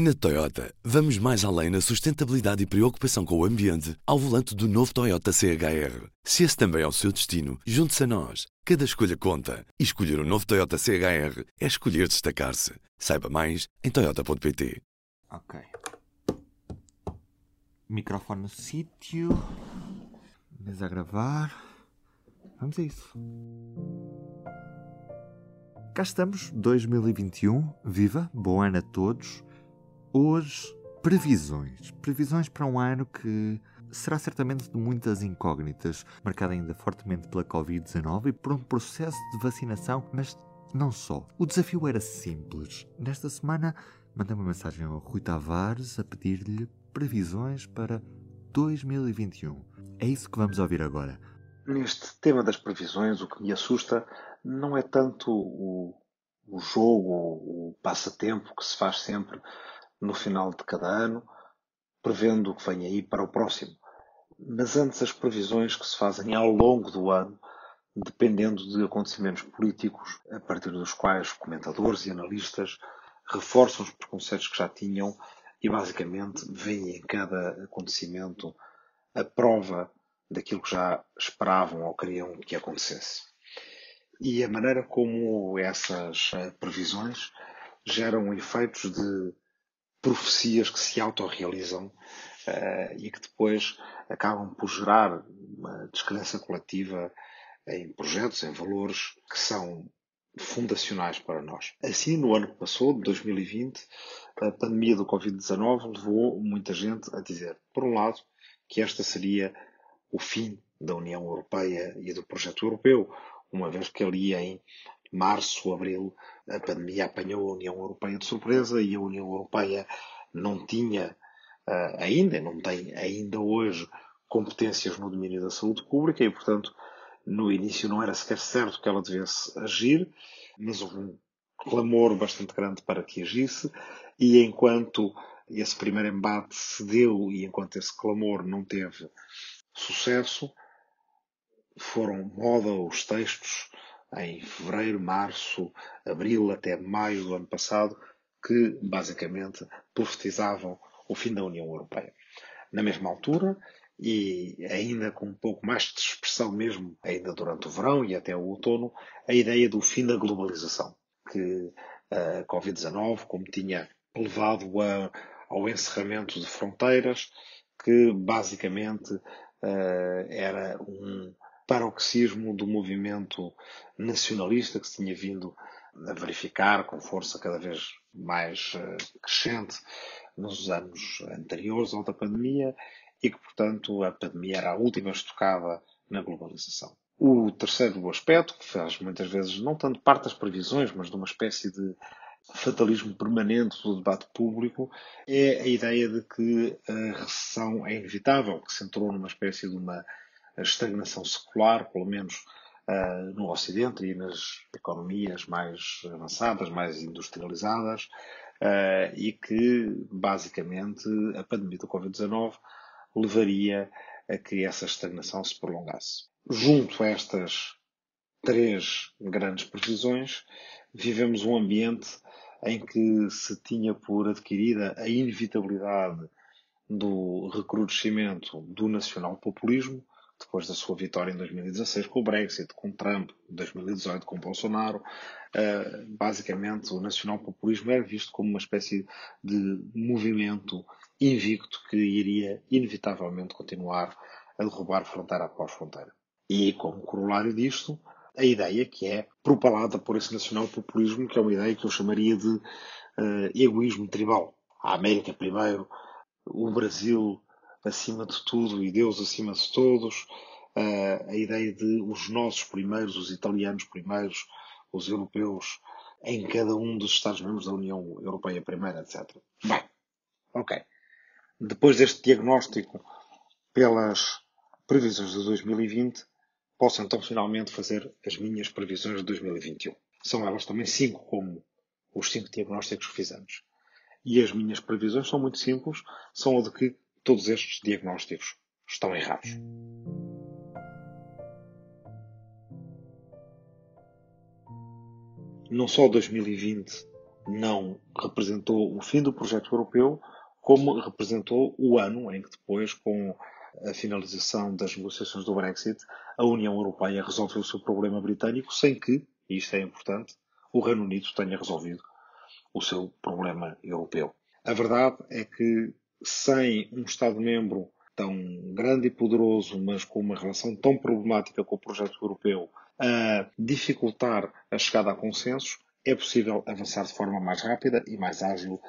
Na Toyota, vamos mais além na sustentabilidade e preocupação com o ambiente ao volante do novo Toyota CHR. Se esse também é o seu destino, junte-se a nós. Cada escolha conta. E escolher o um novo Toyota CHR é escolher destacar-se. Saiba mais em Toyota.pt. Ok. Microfone no sítio. Mesa a gravar. Vamos a isso. Cá estamos, 2021. Viva! Bom ano a todos. Hoje, previsões. Previsões para um ano que será certamente de muitas incógnitas, marcado ainda fortemente pela Covid-19 e por um processo de vacinação, mas não só. O desafio era simples. Nesta semana, mandei uma mensagem ao Rui Tavares a pedir-lhe previsões para 2021. É isso que vamos ouvir agora. Neste tema das previsões, o que me assusta não é tanto o, o jogo, o passatempo que se faz sempre no final de cada ano, prevendo o que vem aí para o próximo. Mas antes as previsões que se fazem ao longo do ano, dependendo de acontecimentos políticos, a partir dos quais comentadores e analistas reforçam os preconceitos que já tinham e basicamente veem em cada acontecimento a prova daquilo que já esperavam ou queriam que acontecesse. E a maneira como essas previsões geram efeitos de profecias que se autorrealizam uh, e que depois acabam por gerar uma descrença coletiva em projetos, em valores que são fundacionais para nós. Assim, no ano que passou, de 2020, a pandemia do Covid-19 levou muita gente a dizer, por um lado, que esta seria o fim da União Europeia e do projeto europeu, uma vez que ali em março, abril, a pandemia apanhou a União Europeia de surpresa e a União Europeia não tinha uh, ainda, não tem ainda hoje, competências no domínio da saúde pública e, portanto, no início não era sequer certo que ela devesse agir, mas houve um clamor bastante grande para que agisse e enquanto esse primeiro embate se deu e enquanto esse clamor não teve sucesso, foram moda os textos em fevereiro, março, abril até maio do ano passado, que basicamente profetizavam o fim da União Europeia. Na mesma altura, e ainda com um pouco mais de expressão mesmo, ainda durante o verão e até o outono, a ideia do fim da globalização, que a Covid-19, como tinha levado a, ao encerramento de fronteiras, que basicamente uh, era um paroxismo do movimento nacionalista que se tinha vindo a verificar com força cada vez mais uh, crescente nos anos anteriores ao da pandemia e que, portanto, a pandemia era a última estocada na globalização. O terceiro aspecto, que faz muitas vezes não tanto parte das previsões, mas de uma espécie de fatalismo permanente do debate público, é a ideia de que a recessão é inevitável, que se entrou numa espécie de uma estagnação secular, pelo menos uh, no Ocidente e nas economias mais avançadas, mais industrializadas, uh, e que, basicamente, a pandemia do Covid-19 levaria a que essa estagnação se prolongasse. Junto a estas três grandes previsões, vivemos um ambiente em que se tinha por adquirida a inevitabilidade do recrudescimento do nacional-populismo, depois da sua vitória em 2016 com o Brexit, com Trump, em 2018 com Bolsonaro, uh, basicamente o nacional-populismo era visto como uma espécie de movimento invicto que iria inevitavelmente continuar a derrubar fronteira após fronteira. E como corolário disto, a ideia que é propalada por esse nacional-populismo, que é uma ideia que eu chamaria de uh, egoísmo tribal. A América primeiro, o Brasil acima de tudo e Deus acima de todos, a ideia de os nossos primeiros, os italianos primeiros, os europeus em cada um dos Estados-membros da União Europeia primeira, etc. Bem, ok. Depois deste diagnóstico pelas previsões de 2020, posso então finalmente fazer as minhas previsões de 2021. São elas também cinco, como os cinco diagnósticos que fizemos. E as minhas previsões são muito simples, são a de que todos estes diagnósticos estão errados. Não só 2020 não representou o fim do projeto europeu, como representou o ano em que depois, com a finalização das negociações do Brexit, a União Europeia resolveu o seu problema britânico sem que, e isto é importante, o Reino Unido tenha resolvido o seu problema europeu. A verdade é que sem um Estado-membro tão grande e poderoso, mas com uma relação tão problemática com o projeto europeu, a dificultar a chegada a consensos, é possível avançar de forma mais rápida e mais ágil,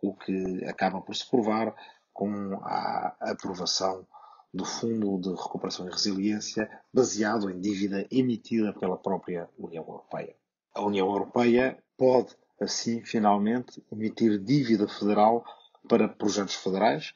o que acaba por se provar com a aprovação do Fundo de Recuperação e Resiliência baseado em dívida emitida pela própria União Europeia. A União Europeia pode, assim, finalmente, emitir dívida federal para projetos federais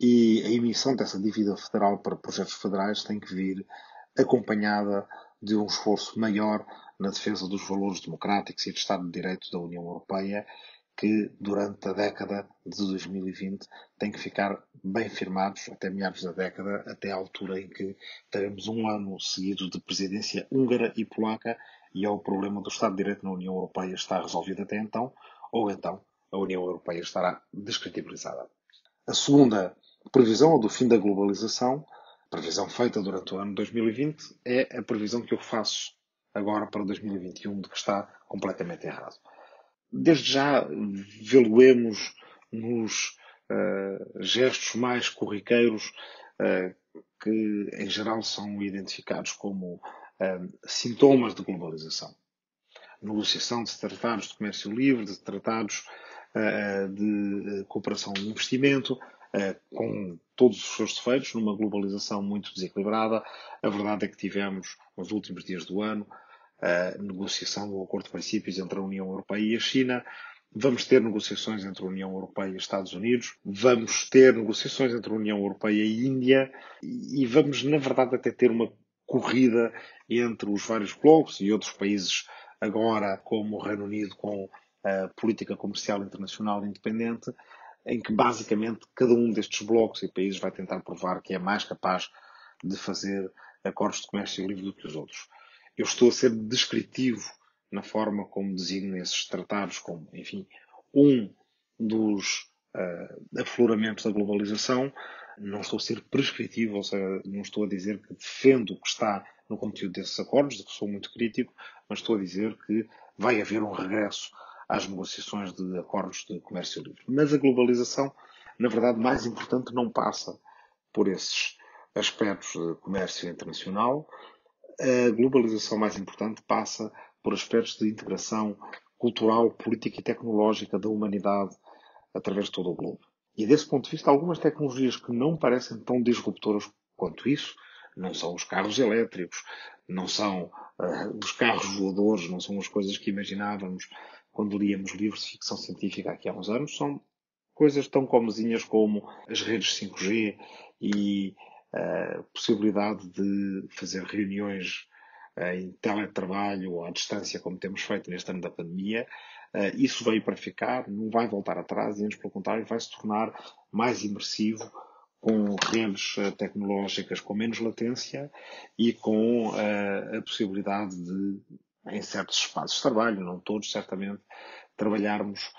e a emissão dessa dívida federal para projetos federais tem que vir acompanhada de um esforço maior na defesa dos valores democráticos e de Estado de Direito da União Europeia, que durante a década de 2020 têm que ficar bem firmados até meados da década, até a altura em que teremos um ano seguido de presidência húngara e polaca e o problema do Estado de Direito na União Europeia está resolvido até então, ou então a União Europeia estará descredibilizada. A segunda previsão, do fim da globalização, previsão feita durante o ano 2020, é a previsão que eu faço agora para 2021 de que está completamente errado. Desde já vê-lo-emos nos uh, gestos mais corriqueiros uh, que, em geral, são identificados como uh, sintomas de globalização. Negociação de tratados de comércio livre, de tratados de cooperação e investimento, com todos os seus defeitos, numa globalização muito desequilibrada. A verdade é que tivemos, nos últimos dias do ano, a negociação do acordo de princípios entre a União Europeia e a China. Vamos ter negociações entre a União Europeia e Estados Unidos, vamos ter negociações entre a União Europeia e Índia e vamos, na verdade, até ter uma corrida entre os vários blocos e outros países agora, como o Reino Unido, com política comercial internacional independente, em que basicamente cada um destes blocos e países vai tentar provar que é mais capaz de fazer acordos de comércio livre do que os outros eu estou a ser descritivo na forma como designo esses tratados como, enfim, um dos uh, afloramentos da globalização. Não estou a ser prescritivo, ou seja, não estou a dizer que defendo o que está no conteúdo desses acordos, de que sou muito crítico, mas estou a dizer que vai haver um regresso às negociações de acordos de comércio livre. Mas a globalização, na verdade, mais importante não passa por esses aspectos de comércio internacional, a globalização mais importante passa por aspectos de integração cultural, política e tecnológica da humanidade através de todo o globo. E desse ponto de vista, algumas tecnologias que não parecem tão disruptoras quanto isso, não são os carros elétricos, não são uh, os carros voadores, não são as coisas que imaginávamos quando líamos livros de ficção científica aqui há uns anos, são coisas tão comezinhas como as redes 5G e a possibilidade de fazer reuniões eh, em teletrabalho ou à distância, como temos feito neste ano da pandemia, eh, isso veio para ficar, não vai voltar atrás e, antes pelo contrário, vai se tornar mais imersivo com redes eh, tecnológicas com menos latência e com a possibilidade de, em certos espaços de trabalho, não todos certamente, trabalharmos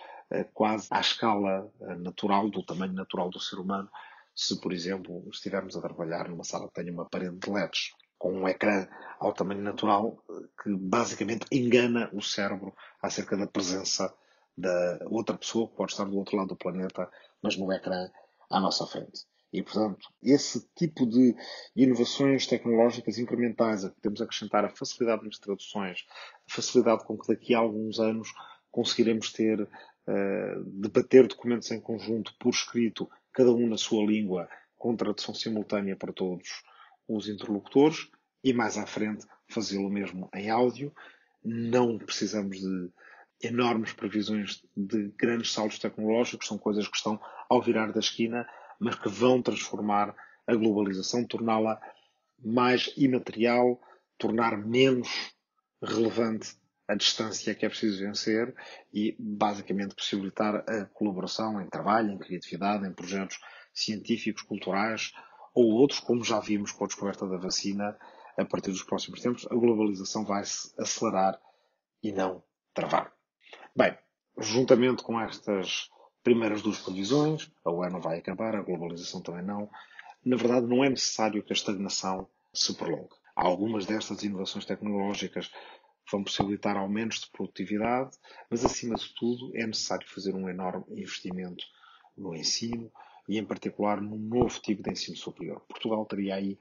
quase à escala natural, do tamanho natural do ser humano, se, por exemplo, estivermos a trabalhar numa sala que tenha uma parede de LEDs com um ecrã ao tamanho natural que basicamente engana o cérebro acerca da presença da outra pessoa que pode estar do outro lado do planeta, mas no ecrã à nossa frente. E, portanto, esse tipo de inovações tecnológicas incrementais a que temos a acrescentar a facilidade nas traduções, a facilidade com que daqui a alguns anos conseguiremos ter, uh, debater documentos em conjunto por escrito cada um na sua língua, com tradução simultânea para todos os interlocutores, e mais à frente fazê-lo mesmo em áudio. Não precisamos de enormes previsões de grandes saltos tecnológicos, são coisas que estão ao virar da esquina, mas que vão transformar a globalização, torná-la mais imaterial, tornar menos relevante a distância que é preciso vencer e, basicamente, possibilitar a colaboração em trabalho, em criatividade, em projetos científicos, culturais ou outros, como já vimos com a descoberta da vacina a partir dos próximos tempos, a globalização vai se acelerar e não travar. Bem, juntamente com estas primeiras duas previsões, a UE não vai acabar, a globalização também não, na verdade não é necessário que a estagnação se prolongue. Algumas destas inovações tecnológicas vão possibilitar aumentos de produtividade, mas acima de tudo é necessário fazer um enorme investimento no ensino e, em particular, num novo tipo de ensino superior. Portugal teria aí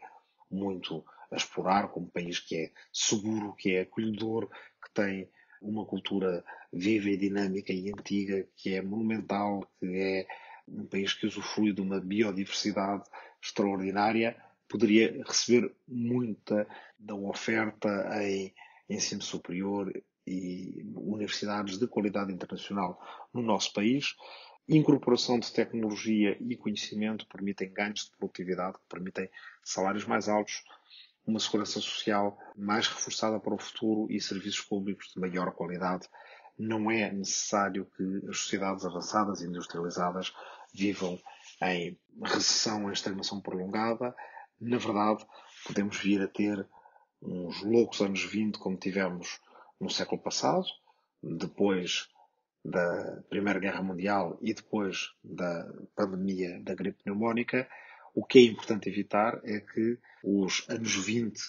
muito a explorar como país que é seguro, que é acolhedor, que tem uma cultura viva e dinâmica e antiga, que é monumental, que é um país que usufrui de uma biodiversidade extraordinária, poderia receber muita da oferta em ensino superior e universidades de qualidade internacional no nosso país. Incorporação de tecnologia e conhecimento permitem ganhos de produtividade, permitem salários mais altos, uma segurança social mais reforçada para o futuro e serviços públicos de maior qualidade. Não é necessário que as sociedades avançadas e industrializadas vivam em recessão, em estagnação prolongada. Na verdade, podemos vir a ter uns loucos anos 20 como tivemos no século passado, depois da Primeira Guerra Mundial e depois da pandemia da gripe pneumónica, o que é importante evitar é que os anos 20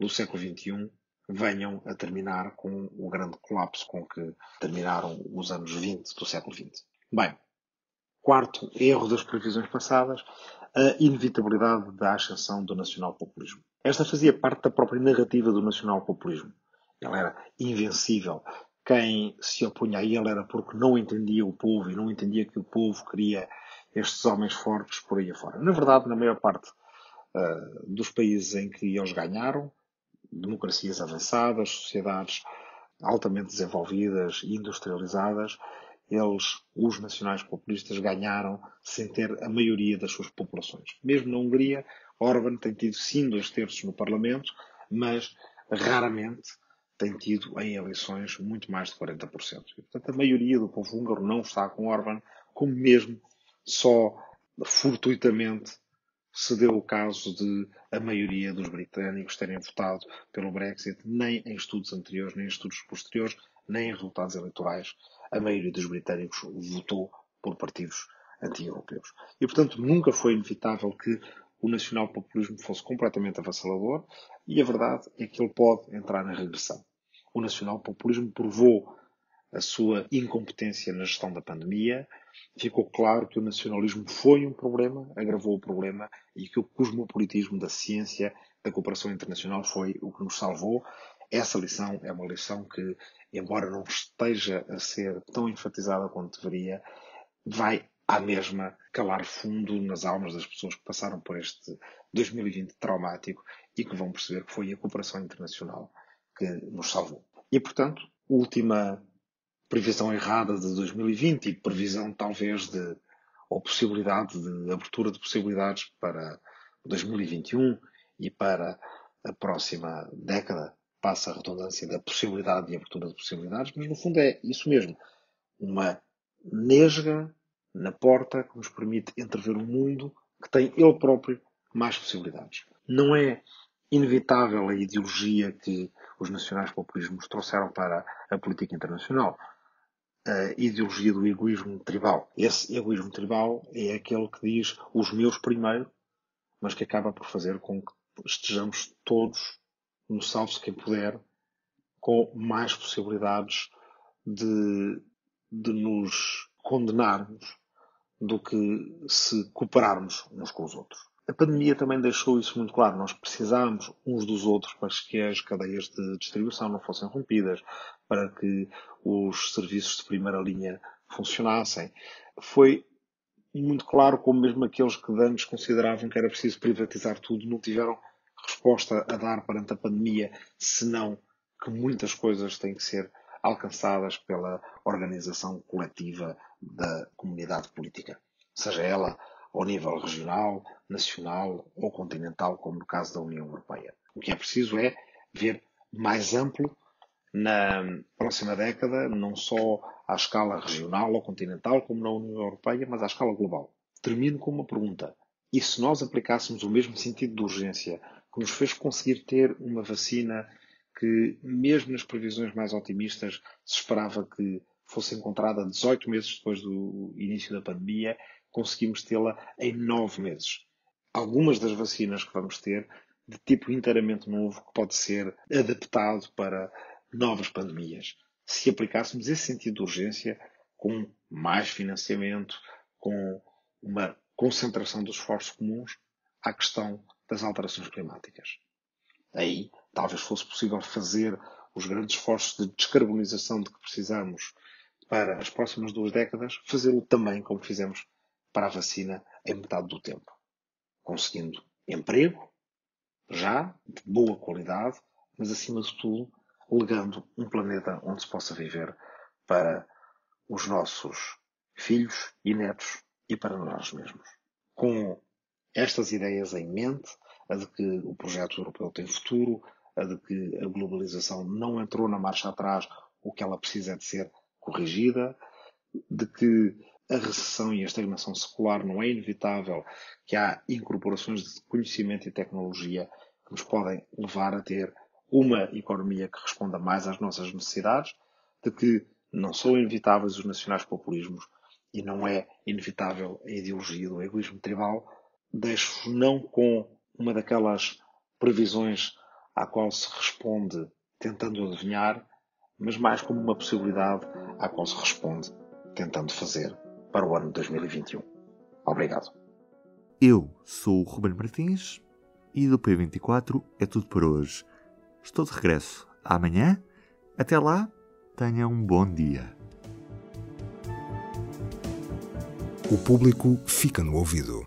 do século XXI venham a terminar com o grande colapso com que terminaram os anos 20 do século XX. Bem, quarto erro das previsões passadas, a inevitabilidade da ascensão do nacional-populismo. Esta fazia parte da própria narrativa do nacional-populismo. Ela era invencível. Quem se opunha a ele era porque não entendia o povo e não entendia que o povo queria estes homens fortes por aí afora. Na verdade, na maior parte uh, dos países em que eles ganharam, democracias avançadas, sociedades altamente desenvolvidas e industrializadas, eles, os nacionais populistas, ganharam sem ter a maioria das suas populações. Mesmo na Hungria, Orban tem tido sim dois terços no Parlamento, mas raramente tem tido em eleições muito mais de 40%. E, portanto, a maioria do povo húngaro não está com Orban, como mesmo só fortuitamente se deu o caso de a maioria dos britânicos terem votado pelo Brexit, nem em estudos anteriores, nem em estudos posteriores, nem em resultados eleitorais. A maioria dos britânicos votou por partidos anti-europeus. E, portanto, nunca foi inevitável que o nacional-populismo fosse completamente avassalador e a verdade é que ele pode entrar na regressão. O nacional-populismo provou a sua incompetência na gestão da pandemia, ficou claro que o nacionalismo foi um problema, agravou o problema e que o cosmopolitismo da ciência, da cooperação internacional foi o que nos salvou. Essa lição é uma lição que, embora não esteja a ser tão enfatizada quanto deveria, vai à mesma calar fundo nas almas das pessoas que passaram por este 2020 traumático e que vão perceber que foi a cooperação internacional que nos salvou. E, portanto, última previsão errada de 2020 e previsão talvez de ou possibilidade de abertura de possibilidades para 2021 e para a próxima década passa a redundância da possibilidade de abertura de possibilidades, mas no fundo é isso mesmo, uma nesga na porta que nos permite entrever um mundo que tem ele próprio mais possibilidades. Não é inevitável a ideologia que os nacionais populismos trouxeram para a política internacional. A ideologia do egoísmo tribal. Esse egoísmo tribal é aquele que diz os meus primeiro, mas que acaba por fazer com que estejamos todos no salve-se quem puder, com mais possibilidades de, de nos condenarmos do que se cooperarmos uns com os outros. A pandemia também deixou isso muito claro. Nós precisamos uns dos outros para que as cadeias de distribuição não fossem rompidas, para que os serviços de primeira linha funcionassem. Foi muito claro como mesmo aqueles que antes consideravam que era preciso privatizar tudo não tiveram resposta a dar perante a pandemia, senão que muitas coisas têm que ser alcançadas pela organização coletiva da comunidade política, seja ela ao nível regional, nacional ou continental, como no caso da União Europeia. O que é preciso é ver mais amplo na próxima década, não só à escala regional ou continental, como na União Europeia, mas à escala global. Termino com uma pergunta. E se nós aplicássemos o mesmo sentido de urgência que nos fez conseguir ter uma vacina que, mesmo nas previsões mais otimistas, se esperava que fosse encontrada 18 meses depois do início da pandemia, conseguimos tê-la em 9 meses. Algumas das vacinas que vamos ter de tipo inteiramente novo que pode ser adaptado para novas pandemias. Se aplicássemos esse sentido de urgência com mais financiamento, com uma concentração dos esforços comuns à questão das alterações climáticas. Aí talvez fosse possível fazer os grandes esforços de descarbonização de que precisamos para as próximas duas décadas, fazê-lo também como fizemos para a vacina em metade do tempo. Conseguindo emprego, já, de boa qualidade, mas acima de tudo, legando um planeta onde se possa viver para os nossos filhos e netos e para nós mesmos. Com estas ideias em mente, a de que o projeto europeu tem futuro, a de que a globalização não entrou na marcha atrás, o que ela precisa é de ser corrigida, de que a recessão e a estagnação secular não é inevitável, que há incorporações de conhecimento e tecnologia que nos podem levar a ter uma economia que responda mais às nossas necessidades, de que não são inevitáveis os nacionais populismos e não é inevitável a ideologia do egoísmo tribal, deixo não com uma daquelas previsões à qual se responde tentando adivinhar, mas mais como uma possibilidade à qual se responde tentando fazer para o ano 2021. Obrigado. Eu sou o Ruben Martins e do P24 é tudo por hoje. Estou de regresso amanhã. Até lá, tenha um bom dia. O público fica no ouvido.